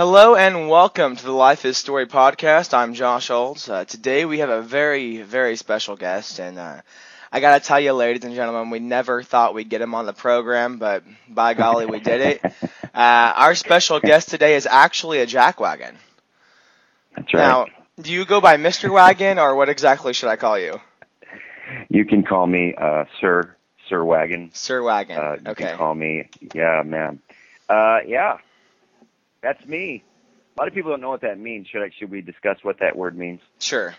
Hello and welcome to the Life is Story podcast. I'm Josh Olds. Uh, today we have a very, very special guest, and uh, I gotta tell you, ladies and gentlemen, we never thought we'd get him on the program, but by golly, we did it. Uh, our special guest today is actually a jackwagon. That's right. Now, do you go by Mr. Wagon, or what exactly should I call you? you can call me uh, Sir Sir Wagon. Sir Wagon. Uh, you okay. can call me, yeah, man. Uh, yeah, that's me. A lot of people don't know what that means. Should I, should we discuss what that word means? Sure.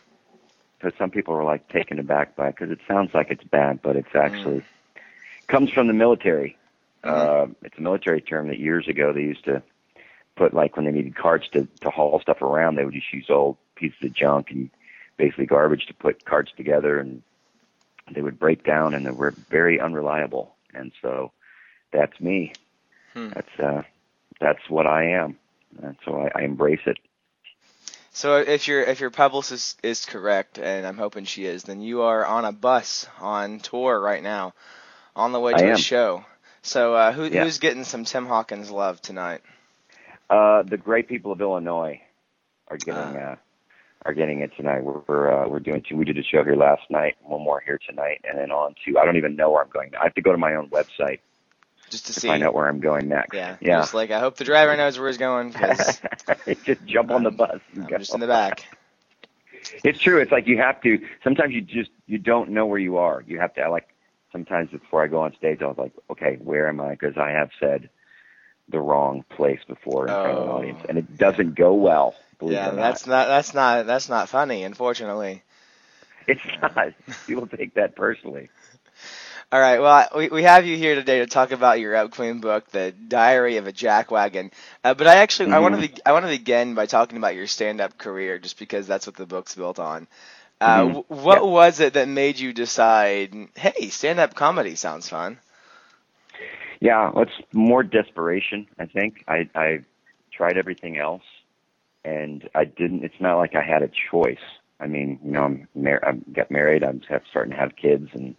Because some people are like taken aback by it because it sounds like it's bad, but it's actually Mm. comes from the military. Mm-hmm. Uh, it's a military term that years ago they used to put like when they needed carts to to haul stuff around, they would just use old pieces of junk and basically garbage to put carts together, and they would break down and they were very unreliable. And so that's me. Hmm. That's uh, that's what I am. And so I, I embrace it. So if your if your publicist is correct, and I'm hoping she is, then you are on a bus on tour right now, on the way to a show. So uh, who, Yeah. who's getting some Tim Hawkins love tonight? Uh, the great people of Illinois are getting Ah. uh, are getting it tonight. We're we're, uh, we're doing two. We did a show here last night, one more here tonight, and then on to I don't even know where I'm going. I have to go to my own website Just to to see. find out where I'm going next. Yeah. yeah. Just like I hope the driver knows where he's going just jump on the bus. and I'm go. just in the back. It's true. It's like you have to. Sometimes you just you don't know where you are. You have to like. Sometimes before I go on stage, I was like, okay, where am I? Because I have said the wrong place before in front of an Oh, audience, and it doesn't go well. Believe Yeah, it or not. that's not that's not that's not funny, unfortunately. It's not. People take that personally. All right, well, we, we have you here today to talk about your upcoming book, The Diary of a Jackwagon. Uh, but I actually I want to Mhm. be, I want to begin by talking about your stand-up career, just because that's what the book's built on. Uh, Mhm. wh- What Yeah. was it that made you decide, hey, stand-up comedy sounds fun? Yeah, well, it's more desperation. I think I I tried everything else, and I didn't. It's not like I had a choice. I mean, you know, I'm mar- I got married. I'm starting to have kids, and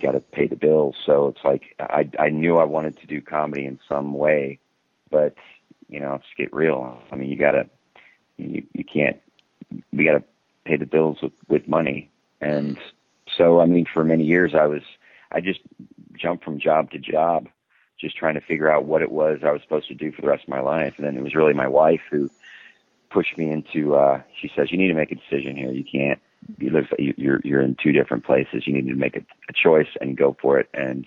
got to pay the bills. So it's like I I knew I wanted to do comedy in some way, but you know, let's get real. I mean, you gotta you you can't. We gotta pay the bills with with money, and so I mean, for many years I was I just jumped from job to job just trying to figure out what it was I was supposed to do for the rest of my life. And then it was really my wife who pushed me into. uh She says, "You need to make a decision here. You can't. You live. you- You're you're in two different places. You need to make a, a choice and go for it." And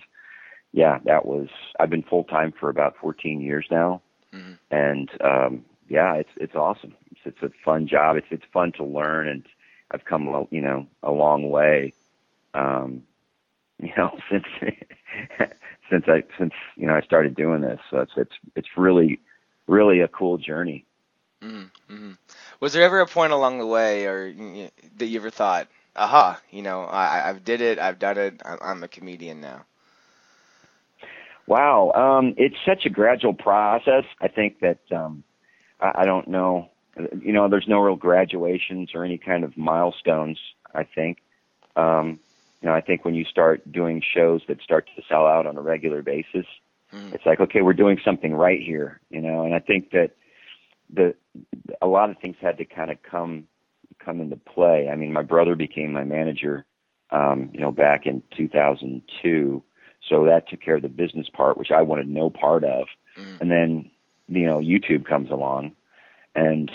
yeah, that was. I've been full time for about 14 years now, Mhm. and um yeah, it's it's awesome. It's, it's a fun job. It's it's fun to learn, and I've come a- you know a long way. Um, you know, since since I since you know I started doing this. So it's it's it's really really a cool journey. Mm-hmm. Was there ever a point along the way, or that you ever thought, aha, you know, I, I've did it, I've done it, I'm, I'm a comedian now? Wow, um, it's such a gradual process. I think that um, I, I don't know. You know, there's no real graduations or any kind of milestones. I think. Um, you know, I think when you start doing shows that start to sell out on a regular basis, Mhm. it's like, okay, we're doing something right here, you know. And I think that the a lot of things had to kind of come come into play. I mean, my brother became my manager, um, you know, back in 2002, so that took care of the business part, which I wanted no part of. Mhm. And then, you know, YouTube comes along, and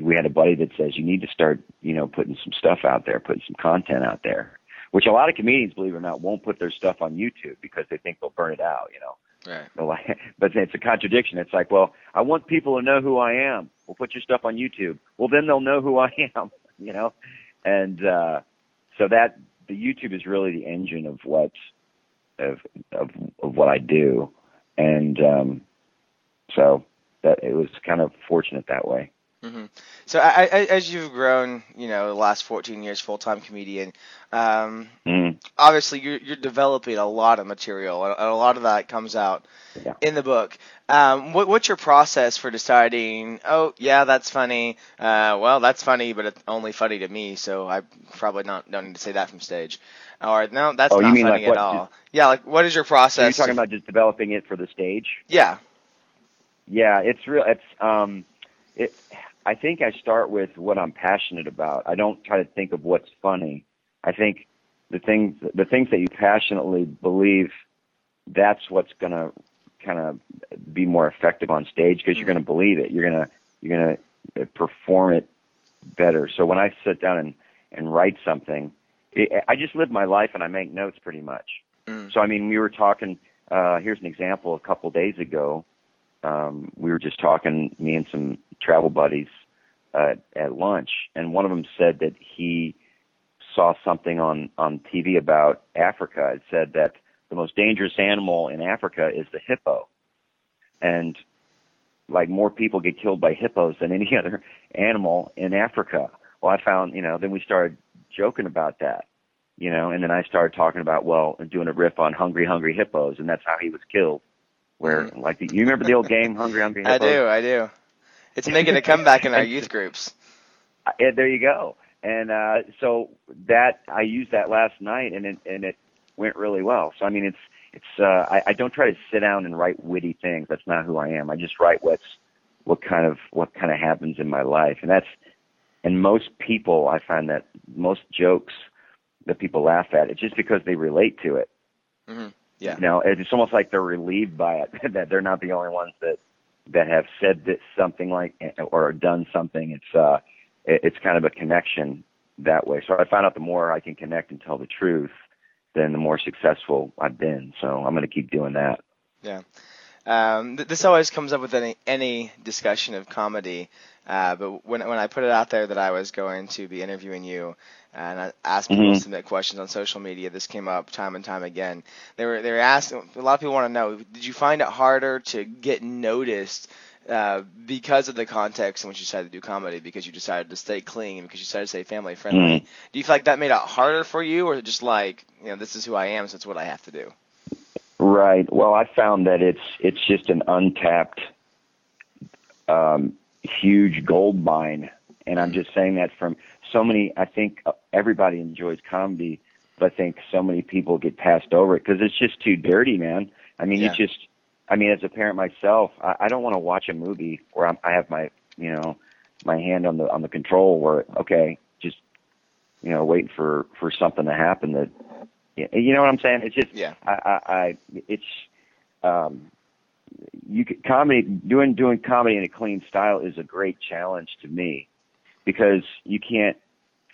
we had a buddy that says you need to start, you know, putting some stuff out there, putting some content out there, which a lot of comedians, believe it or not, won't put their stuff on YouTube because they think they'll burn it out, you know. Right. They're like- But it's a contradiction. It's like, well, I want people to know who I am. We'll put your stuff on YouTube. Well, then they'll know who I am, you know. And uh, so that the YouTube is really the engine of what of of of what I do, and um, so that it was kind of fortunate that way. Hmm So I, I, as you've grown, you know, the last 14 years, full-time comedian, um, Mm. obviously you're, you're developing a lot of material, and a lot of that comes out Yeah. in the book. Um, what, what's your process for deciding? Oh, yeah, that's funny. Uh, well, that's funny, but it's only funny to me, so I probably not don't need to say that from stage. Or no, that's Oh, you not funny like at all. yeah, like what is your process? you're talking to- about just developing it for the stage? yeah. Yeah, it's real. It's um, it. I think I start with what I'm passionate about. I don't try to think of what's funny. I think the things the things that you passionately believe that's what's going to kind of be more effective on stage because you're going to believe it. You're going to you're going to perform it better. So when I sit down and and write something, it, I just live my life and I make notes pretty much. Mm. So I mean, we were talking. Uh, here's an example. A couple days ago, um, we were just talking, me and some travel buddies uh, at lunch, and one of them said that he saw something on on TV about Africa. It said that the most dangerous animal in Africa is the hippo, and like more people get killed by hippos than any other animal in Africa. Well, I found, you know, then we started joking about that, you know, and then I started talking about, well, doing a riff on Hungry Hungry Hippos, and that's how he was killed. Where, like, you remember the old game Hungry Hungry I do, I do. It's making a comeback in our youth groups. Uh, yeah, there you go. And uh, so that I used that last night, and it and it went really well. So I mean, it's it's uh, I, I don't try to sit down and write witty things. That's not who I am. I just write what's what kind of what kind of happens in my life, and that's and most people I find that most jokes that people laugh at it's just because they relate to it. hmm Yeah. You know, it's almost like they're relieved by it that they're not the only ones that that have said that something like or done something. It's uh, it, it's kind of a connection that way. So I found out the more I can connect and tell the truth, then the more successful I've been. So I'm going to keep doing that. Yeah. Um, th- this always comes up with any any discussion of comedy. Uh, but when when I put it out there that I was going to be interviewing you, and I asked people to Mhm. submit questions on social media, this came up time and time again. They were they were asking. A lot of people want to know: Did you find it harder to get noticed uh, because of the context in which you decided to do comedy? Because you decided to stay clean, because you decided to stay family friendly. Mhm. Do you feel like that made it harder for you, or just like you know this is who I am, so it's what I have to do? Right. Well, I found that it's it's just an untapped, um, huge gold mine, and I'm just saying that from so many. I think uh, everybody enjoys comedy, but I think so many people get passed over it because it's just too dirty, man. I mean, Yeah. you just. I mean, as a parent myself, I, I don't want to watch a movie where I'm, I have my, you know, my hand on the on the control where okay, just, you know, waiting for for something to happen that, you know what I'm saying? It's just Yeah. I, I, I it's um, you could, comedy doing doing comedy in a clean style is a great challenge to me because you can't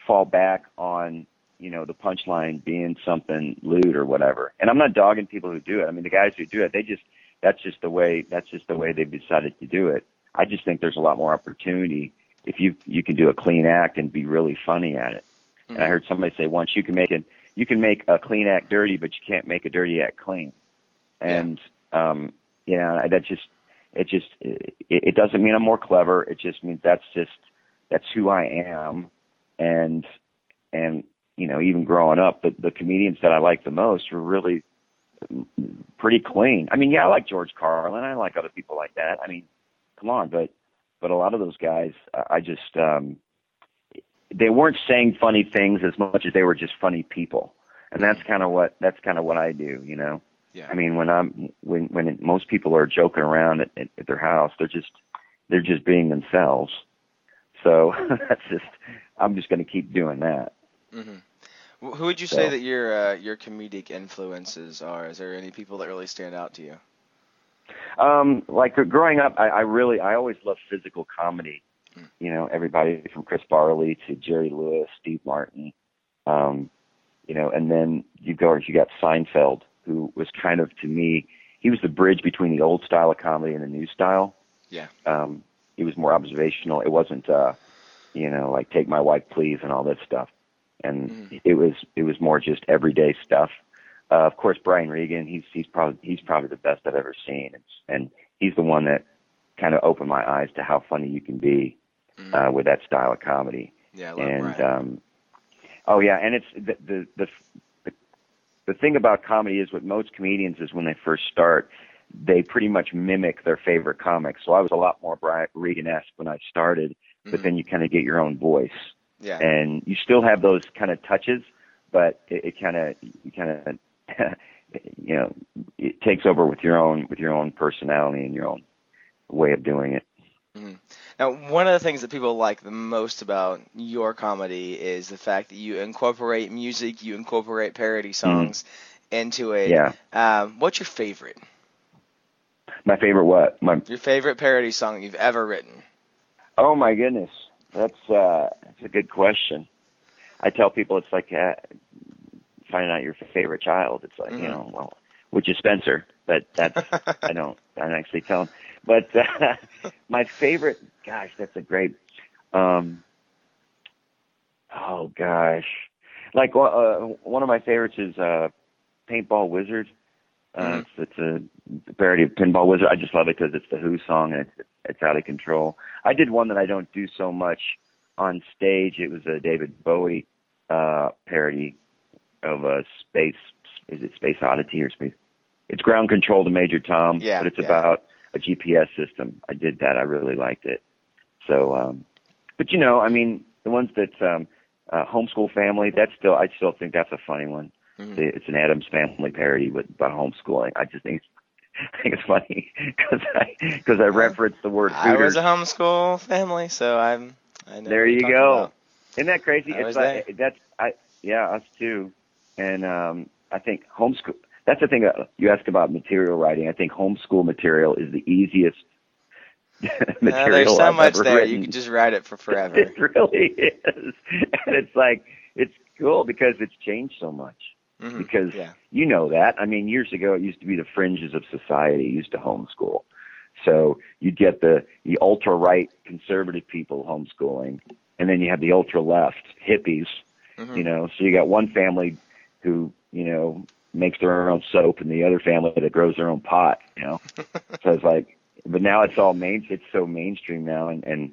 fall back on you know the punchline being something lewd or whatever. And I'm not dogging people who do it. I mean the guys who do it, they just that's just the way that's just the way they've decided to do it. I just think there's a lot more opportunity if you you can do a clean act and be really funny at it. And I heard somebody say once you can make it you can make a clean act dirty, but you can't make a dirty act clean. And um, you know that just it just it, it doesn't mean I'm more clever. It just means that's just that's who I am. And and you know even growing up, the the comedians that I like the most were really pretty clean. I mean, yeah, I like George Carlin. I like other people like that. I mean, come on, but but a lot of those guys, I I just um, they weren't saying funny things as much as they were just funny people, and that's kind of what that's kind of what I do, you know. Yeah. I mean, when I'm when when it, most people are joking around at, at, at their house, they're just they're just being themselves. So that's just I'm just going to keep doing that. hmm Who would you say that your uh, your comedic influences are? Is there any people that really stand out to you? Um, like growing up, I, I really, I always loved physical comedy. Mm. You know, everybody from Chris Farley to Jerry Lewis, Steve Martin. Um, you know, and then you go, you got Seinfeld, who was kind of to me, he was the bridge between the old style of comedy and the new style. Yeah. Um, he was more observational. It wasn't, uh, you know, like take my wife, please, and all this stuff. And Mhm. it was, it was more just everyday stuff. Uh, of course, Brian Regan, he's he's probably he's probably the best I've ever seen, it's, and he's the one that kind of opened my eyes to how funny you can be Mhm. uh, with that style of comedy. yeah, I love and Brian. um, oh yeah, and it's the, the the the thing about comedy is what most comedians is when they first start, they pretty much mimic their favorite comics. So I was a lot more Brian Regan-esque when I started, but Mhm. then you kind of get your own voice yeah. and you still have those kind of touches, but it, it kind of you kind of you know it takes over with your own with your own personality and your own way of doing it. Now Now, one of the things that people like the most about your comedy is the fact that you incorporate music, you incorporate parody songs into it. Yeah. Um, what's your favorite? My favorite what? My Your favorite parody song you've ever written? Oh my goodness, that's uh, that's a good question. I tell people it's like uh, finding out your favorite child. It's like you Mhm. know, well, which is Spencer, but that's I don't I don't actually tell him. But uh, my favorite, gosh, that's a great. Um, oh gosh, like uh, one of my favorites is uh, Paintball Wizard. Uh, Mhm. it's, it's a parody of Pinball Wizard. I just love it because it's the Who song and it's, it's out of control. I did one that I don't do so much on stage. It was a David Bowie uh, parody of a space. Is it Space Oddity or Space? It's Ground Control to Major Tom, Yeah, but it's yeah. about a GPS system. I did that. I really liked it. So, um, but you know, I mean, the ones that um, uh, homeschool family. That's still. I still think that's a funny one. Mhm. It's an Addams Family parody with about homeschooling. I just think I think it's funny because I because I reference the word I was Hooters. a homeschool family, so I'm. I know There you go. about. Isn't that crazy? I it's like that's I yeah us too, and um, I think homeschool. That's the thing that you ask about material writing. I think homeschool material is the easiest Uh, material there's so I've much there. written. You can just write it for forever. It really is, and it's like it's cool because it's changed so much. Mhm. Because yeah. you know that. I mean, years ago, it used to be the fringes of society used to homeschool. So you'd get the the ultra right conservative people homeschooling, and then you have the ultra left hippies. Mhm. You know, so you got one family who you know makes their own soap, and the other family that grows their own pot. You know, so it's like, but now it's all main. It's so mainstream now, and and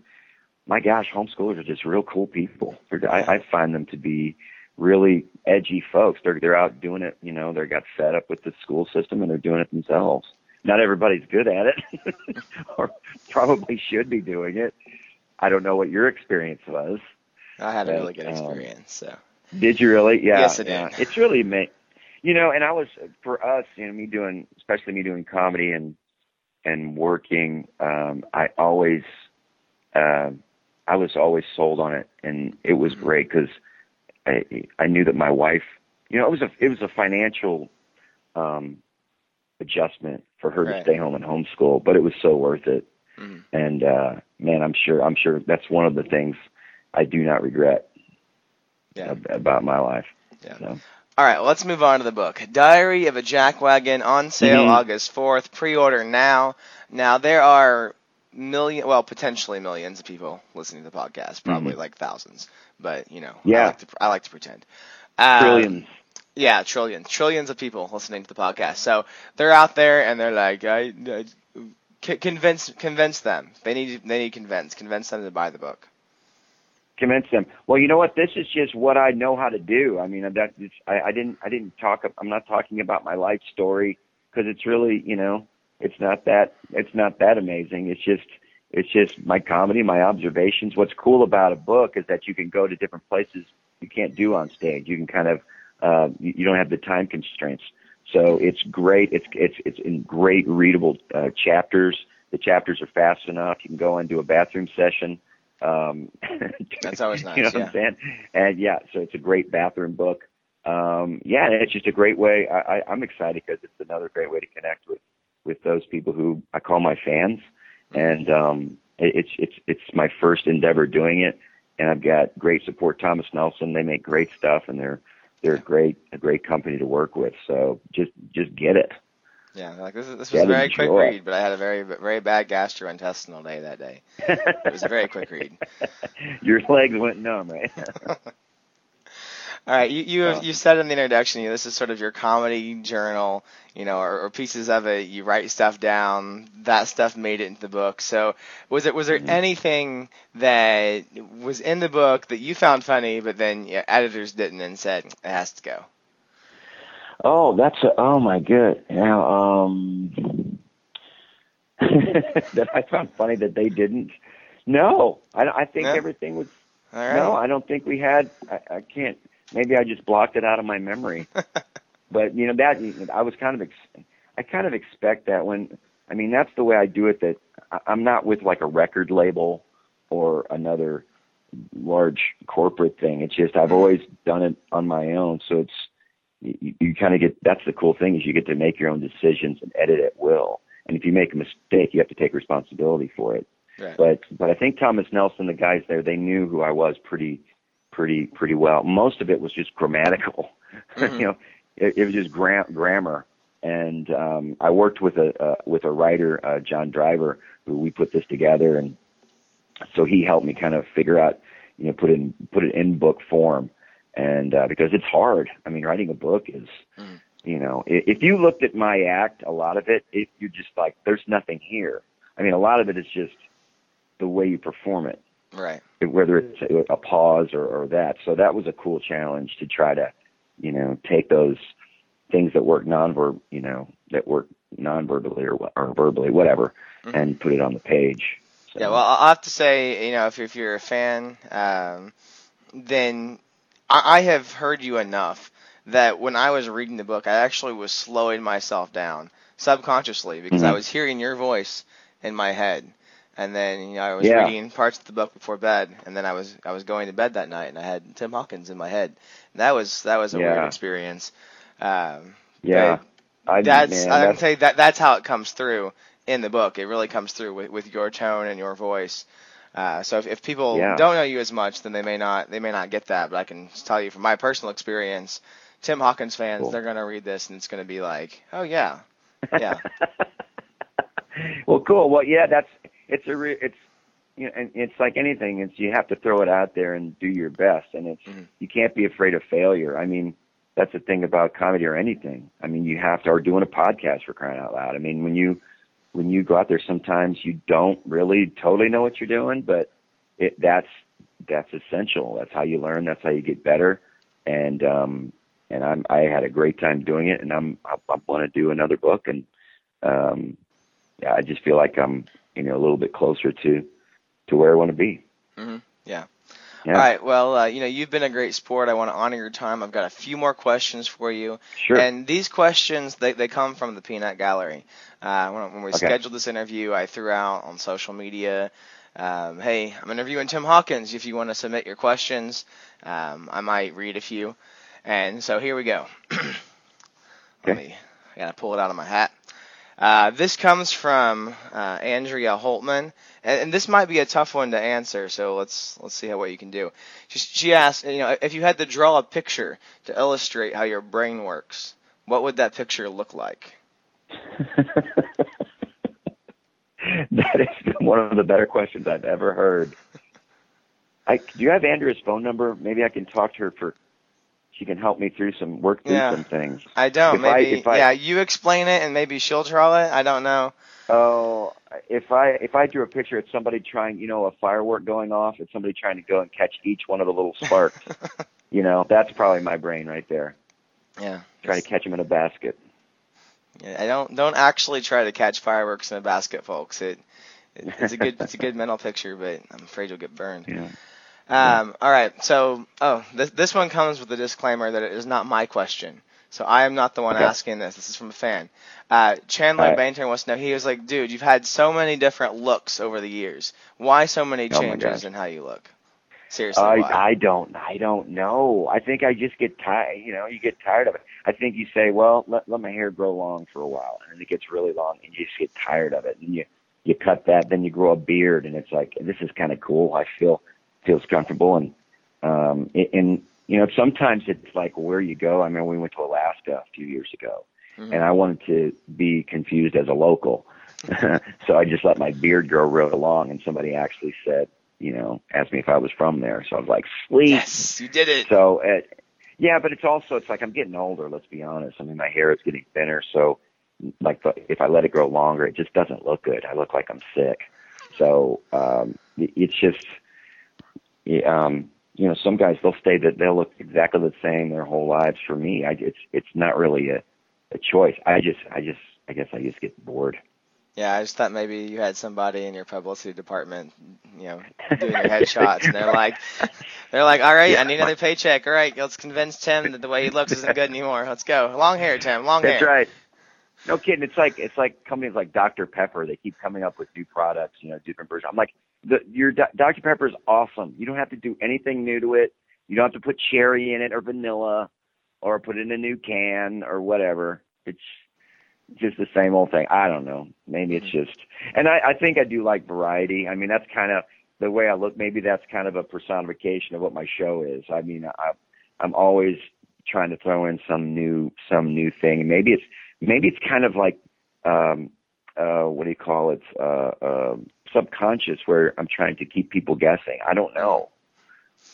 my gosh, homeschoolers are just real cool people. They're, I, I find them to be really edgy folks. They're they're out doing it. You know, they're got fed up with the school system and they're doing it themselves. Not everybody's good at it, or probably should be doing it. I don't know what your experience was. I had a really good um, experience. So Did you really? Yeah. Yes, I did. yeah. It's really ma- you know, and I was for us, you know, me doing, especially me doing comedy and and working. Um, I always, uh, I was always sold on it, and it was Mhm. great because I I knew that my wife, you know, it was a it was a financial um, adjustment for her Right. to stay home and homeschool, but it was so worth it. Mhm. And uh, man, I'm sure I'm sure that's one of the things I do not regret yeah. ab- about my life. Yeah. So. All right, let's move on to the book. Diary of a Jackwagon on sale Mhm. August 4th. Pre-order now. Now there are million, well, potentially millions of people listening to the podcast, probably like thousands, but you know, I Yeah. like to I like to pretend. Um, Trillions. Yeah, trillions, trillions of people listening to the podcast. So they're out there and they're like, I, I c- convince convince them. They need they need convince convince them to buy the book. Convince them. Well, you know what? This is just what I know how to do. I mean, that I, I didn't I didn't talk. I'm not talking about my life story because it's really you know it's not that it's not that amazing. It's just it's just my comedy, my observations. What's cool about a book is that you can go to different places you can't do on stage. You can kind of uh, you, you don't have the time constraints. So it's great. It's it's it's in great readable uh, chapters. The chapters are fast enough. You can go and do a bathroom session. Um, That's always nice, You know what yeah. I'm saying? And yeah, so it's a great bathroom book. Um, yeah, it's just a great way. I, I, I'm excited because it's another great way to connect with with those people who I call my fans. And um, it, it's it's it's my first endeavor doing it, and I've got great support. Thomas Nelson, they make great stuff, and they're they're a great a great company to work with. So just just get it. Yeah, like this, is- this was Yeah, a very quick read, but I had a very very bad gastrointestinal day that day. It was a very quick read. Your legs went numb, right? All right, you you, Uh, you said in the introduction, you know, this is sort of your comedy journal, you know, or, or pieces of it. You write stuff down. That stuff made it into the book. So, was it was there Mhm. anything that was in the book that you found funny, but then yeah, editors didn't and said it has to go? Oh, that's a, oh my good. Yeah, um, that I found funny that they didn't. No, I, I think No? everything was. Right. No, I don't think we had. I, I can't. Maybe I just blocked it out of my memory. but you know that I was kind of. Ex, I kind of expect that when. I mean, that's the way I do it. That I, I'm not with like a record label or another large corporate thing. It's just I've always done it on my own, so it's you, you kind of get that's the cool thing is you get to make your own decisions and edit at will. And if you make a mistake, you have to take responsibility for it. Right. But but I think Thomas Nelson, the guys there, they knew who I was pretty pretty pretty well. Most of it was just grammatical. Mhm. you know, it, it was just gram- grammar. And um, I worked with a uh, with a writer, uh, John Driver, who we put this together, and so he helped me kind of figure out, you know, put it in put it in book form, and uh, because it's hard. I mean, writing a book is, Mhm. you know, if you looked at my act, a lot of it, it you're just like, there's nothing here. I mean, a lot of it is just the way you perform it Right. whether it's a, a pause or, or that. So that was a cool challenge to try to, you know, take those things that work non-verb, you know, that work non-verbally or, or verbally, whatever, Mhm. and put it on the page. So, Yeah, well, I- I'll have to say, you know, if, if you're a fan, um, then I, I have heard you enough that when I was reading the book, I actually was slowing myself down subconsciously because I Mhm. was hearing your voice in my head, and then you know I was Yeah. reading parts of the book before bed, and then I was I was going to bed that night, and I had Tim Hawkins in my head. And that was that was a weird experience. Um, yeah, I, that's man, I can that's, say that that's how it comes through in the book. It really comes through with, with your tone and your voice. Uh, so if, if people Yeah. don't know you as much, then they may not they may not get that. But I can tell you from my personal experience, Tim Hawkins fans Cool. they're gonna read this and it's gonna be like, oh yeah, yeah. well, cool. Well, yeah, that's it's a re- it's you know, and it's like anything. It's you have to throw it out there and do your best, and it's Mhm. you can't be afraid of failure. I mean, that's the thing about comedy or anything. I mean, you have to. Or doing a podcast for crying out loud. I mean, when you when you go out there, sometimes you don't really totally know what you're doing, but it that's that's essential. That's how you learn. That's how you get better. And um, and I'm I had a great time doing it, and I'm I, I want to do another book, and um, yeah, I just feel like I'm you know a little bit closer to to where I want to be. hmm Yeah. Yeah. All right. Well, uh, you know, you've been a great sport. I want to honor your time. I've got a few more questions for you. Sure. And these questions, they, they come from the Peanut Gallery. Uh, when, when we Okay. scheduled this interview, I threw out on social media, um, hey, I'm interviewing Tim Hawkins. If you want to submit your questions, um, I might read a few. And so here we go. Let Okay. me, I gotta pull it out of my hat. Uh, this comes from uh, Andrea Holtman, and, and this might be a tough one to answer. So let's let's see how what you can do. She, she asked, you know, if you had to draw a picture to illustrate how your brain works, what would that picture look like? that is one of the better questions I've ever heard. I do you have Andrea's phone number? Maybe I can talk to her for. She can help me through some work through Yeah. some things. I don't. If maybe if I- yeah. You explain it, and maybe she'll draw it. I don't know. Oh, if I if I drew a picture of somebody trying, you know, a firework going off, and somebody trying to go and catch each one of the little sparks, you know, that's probably my brain right there. yeah. Try to catch them in a basket. Yeah, I don't don't actually try to catch fireworks in a basket, folks. It, it it's a good it's a good mental picture, but I'm afraid you'll get burned. Yeah. Um, all right. So, oh, this this one comes with a disclaimer that it is not my question. So I am not the one Okay. asking this. This is from a fan. Uh, Chandler right. Bainter wants to know. He was like, "Dude, you've had so many different looks over the years. Why so many Oh changes gosh. in how you look?" Seriously, I why? I don't I don't know. I think I just get tired. You know, you get tired of it. I think you say, well, let let my hair grow long for a while, and then it gets really long, and you just get tired of it, and you you cut that, then you grow a beard, and it's like this is kind of cool. I feel feels comfortable, and um, it, and you know sometimes it's like where you go. I mean, we went to Alaska a few years ago, Mhm. and I wanted to be confused as a local, so I just let my beard grow real long, and somebody actually said, you know, asked me if I was from there, so I was like, sweet. yes, you did it. So, uh, yeah, but it's also it's like I'm getting older. Let's be honest. I mean, my hair is getting thinner, so like if I let it grow longer, it just doesn't look good. I look like I'm sick. So um, it- it's just, um, you know, some guys they'll stay that they'll look exactly the same their whole lives. For me, I it's it's not really a a choice. I just I just I guess I just get bored. Yeah, I just thought maybe you had somebody in your publicity department, you know, doing your headshots, and they're like, they're like, all right, I need another paycheck. All right, let's convince Tim that the way he looks isn't good anymore. Let's go. Long hair, Tim. Long That's hair. That's right. No kidding. It's like it's like companies like Dr Pepper. They keep coming up with new products, you know, different versions. I'm like, the your Dr Pepper is awesome. You don't have to do anything new to it. You don't have to put cherry in it or vanilla, or put in a new can or whatever. It's just the same old thing. I don't know. Maybe it's just, and I, I think I do like variety. I mean, that's kind of the way I look. Maybe that's kind of a personification of what my show is. I mean, I, I'm always trying to throw in some new, some new thing. And maybe it's, maybe it's kind of like, um, uh, what do you call it? Uh, uh, subconscious where I'm trying to keep people guessing. I don't know.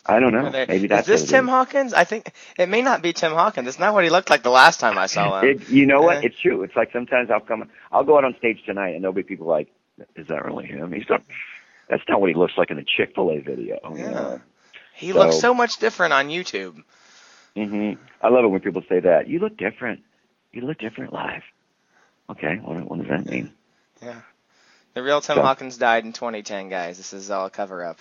I don't know. Maybe that's is this Tim is. Hawkins? I think it may not be Tim Hawkins. It's not what he looked like the last time I saw him. It, you know what? It's true. It's like sometimes I'll come, I'll go out on stage tonight, and there'll be people like, "Is that really him?" He's not. That's not what he looks like in the Chick Fil A video. Yeah. You know? He so, looks so much different on YouTube. Mm-hmm. I love it when people say that. You look different. You look different live. Okay. What, what does that mean? Yeah. The real Tim so, Hawkins died in 2010, guys. This is all a cover up.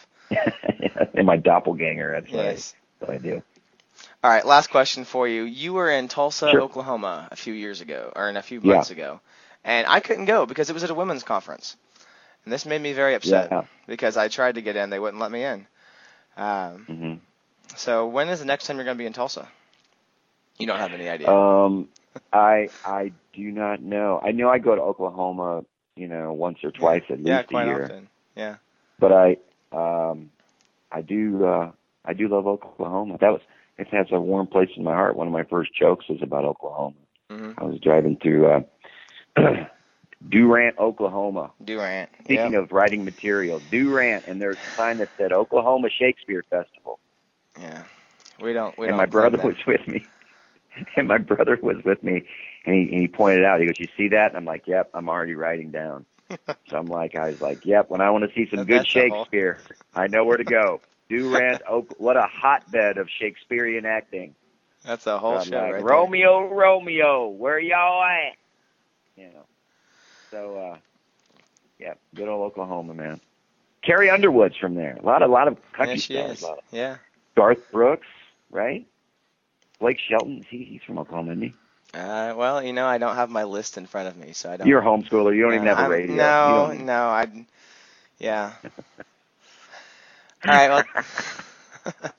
and my doppelganger. That's yes. what, I, what I do. All right, last question for you. You were in Tulsa, sure. Oklahoma a few years ago, or in a few months yeah. ago, and I couldn't go because it was at a women's conference, and this made me very upset yeah. because I tried to get in, they wouldn't let me in. Um, mm-hmm. So when is the next time you're going to be in Tulsa? You don't have any idea. Um, I I do not know. I know I go to Oklahoma, you know, once or twice yeah. at least yeah, quite a year. Often. Yeah. But I um I do uh I do love Oklahoma. That was it has a warm place in my heart. One of my first jokes was about Oklahoma. Mm-hmm. I was driving through uh Durant, Oklahoma. Durant. Speaking yep. of writing material, Durant, and there's a sign that said Oklahoma Shakespeare Festival. Yeah, we don't. We and don't my brother was with me, and my brother was with me, and he, and he pointed out. He goes, "You see that?" And I'm like, "Yep, I'm already writing down." so I'm like, I was like, "Yep, when I want to see some good Shakespeare, I know where to go." Durant, Oak, what a hotbed of Shakespearean acting. That's a whole so show, like, right Romeo, there. Romeo, where y'all at? You know. So, uh, yeah, good old Oklahoma, man. Carrie Underwood's from there. A lot, a lot of country yeah, stars. Is. Yeah. Garth Brooks, right? Blake Shelton, he, he's from Oklahoma, isn't he? Uh, well, you know, I don't have my list in front of me, so I don't. You're a homeschooler. You don't even have a I'm, radio. No, no, I. Yeah. All right. Well.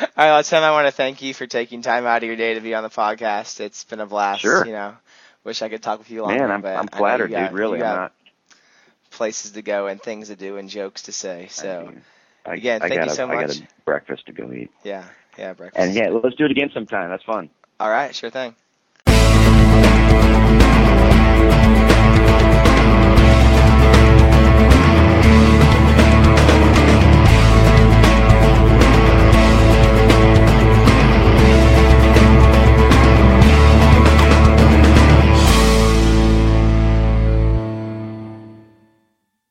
All right, well, Tim, I want to thank you for taking time out of your day to be on the podcast. It's been a blast. Sure. You know, wish I could talk with you longer. Man, I'm, but I'm flattered, got, dude. Really, I'm not. Places to go and things to do and jokes to say. So, I, again, I thank gotta, you so much. I got a breakfast to go eat. Yeah, yeah, breakfast. And yeah, let's do it again sometime. That's fun. All right, sure thing.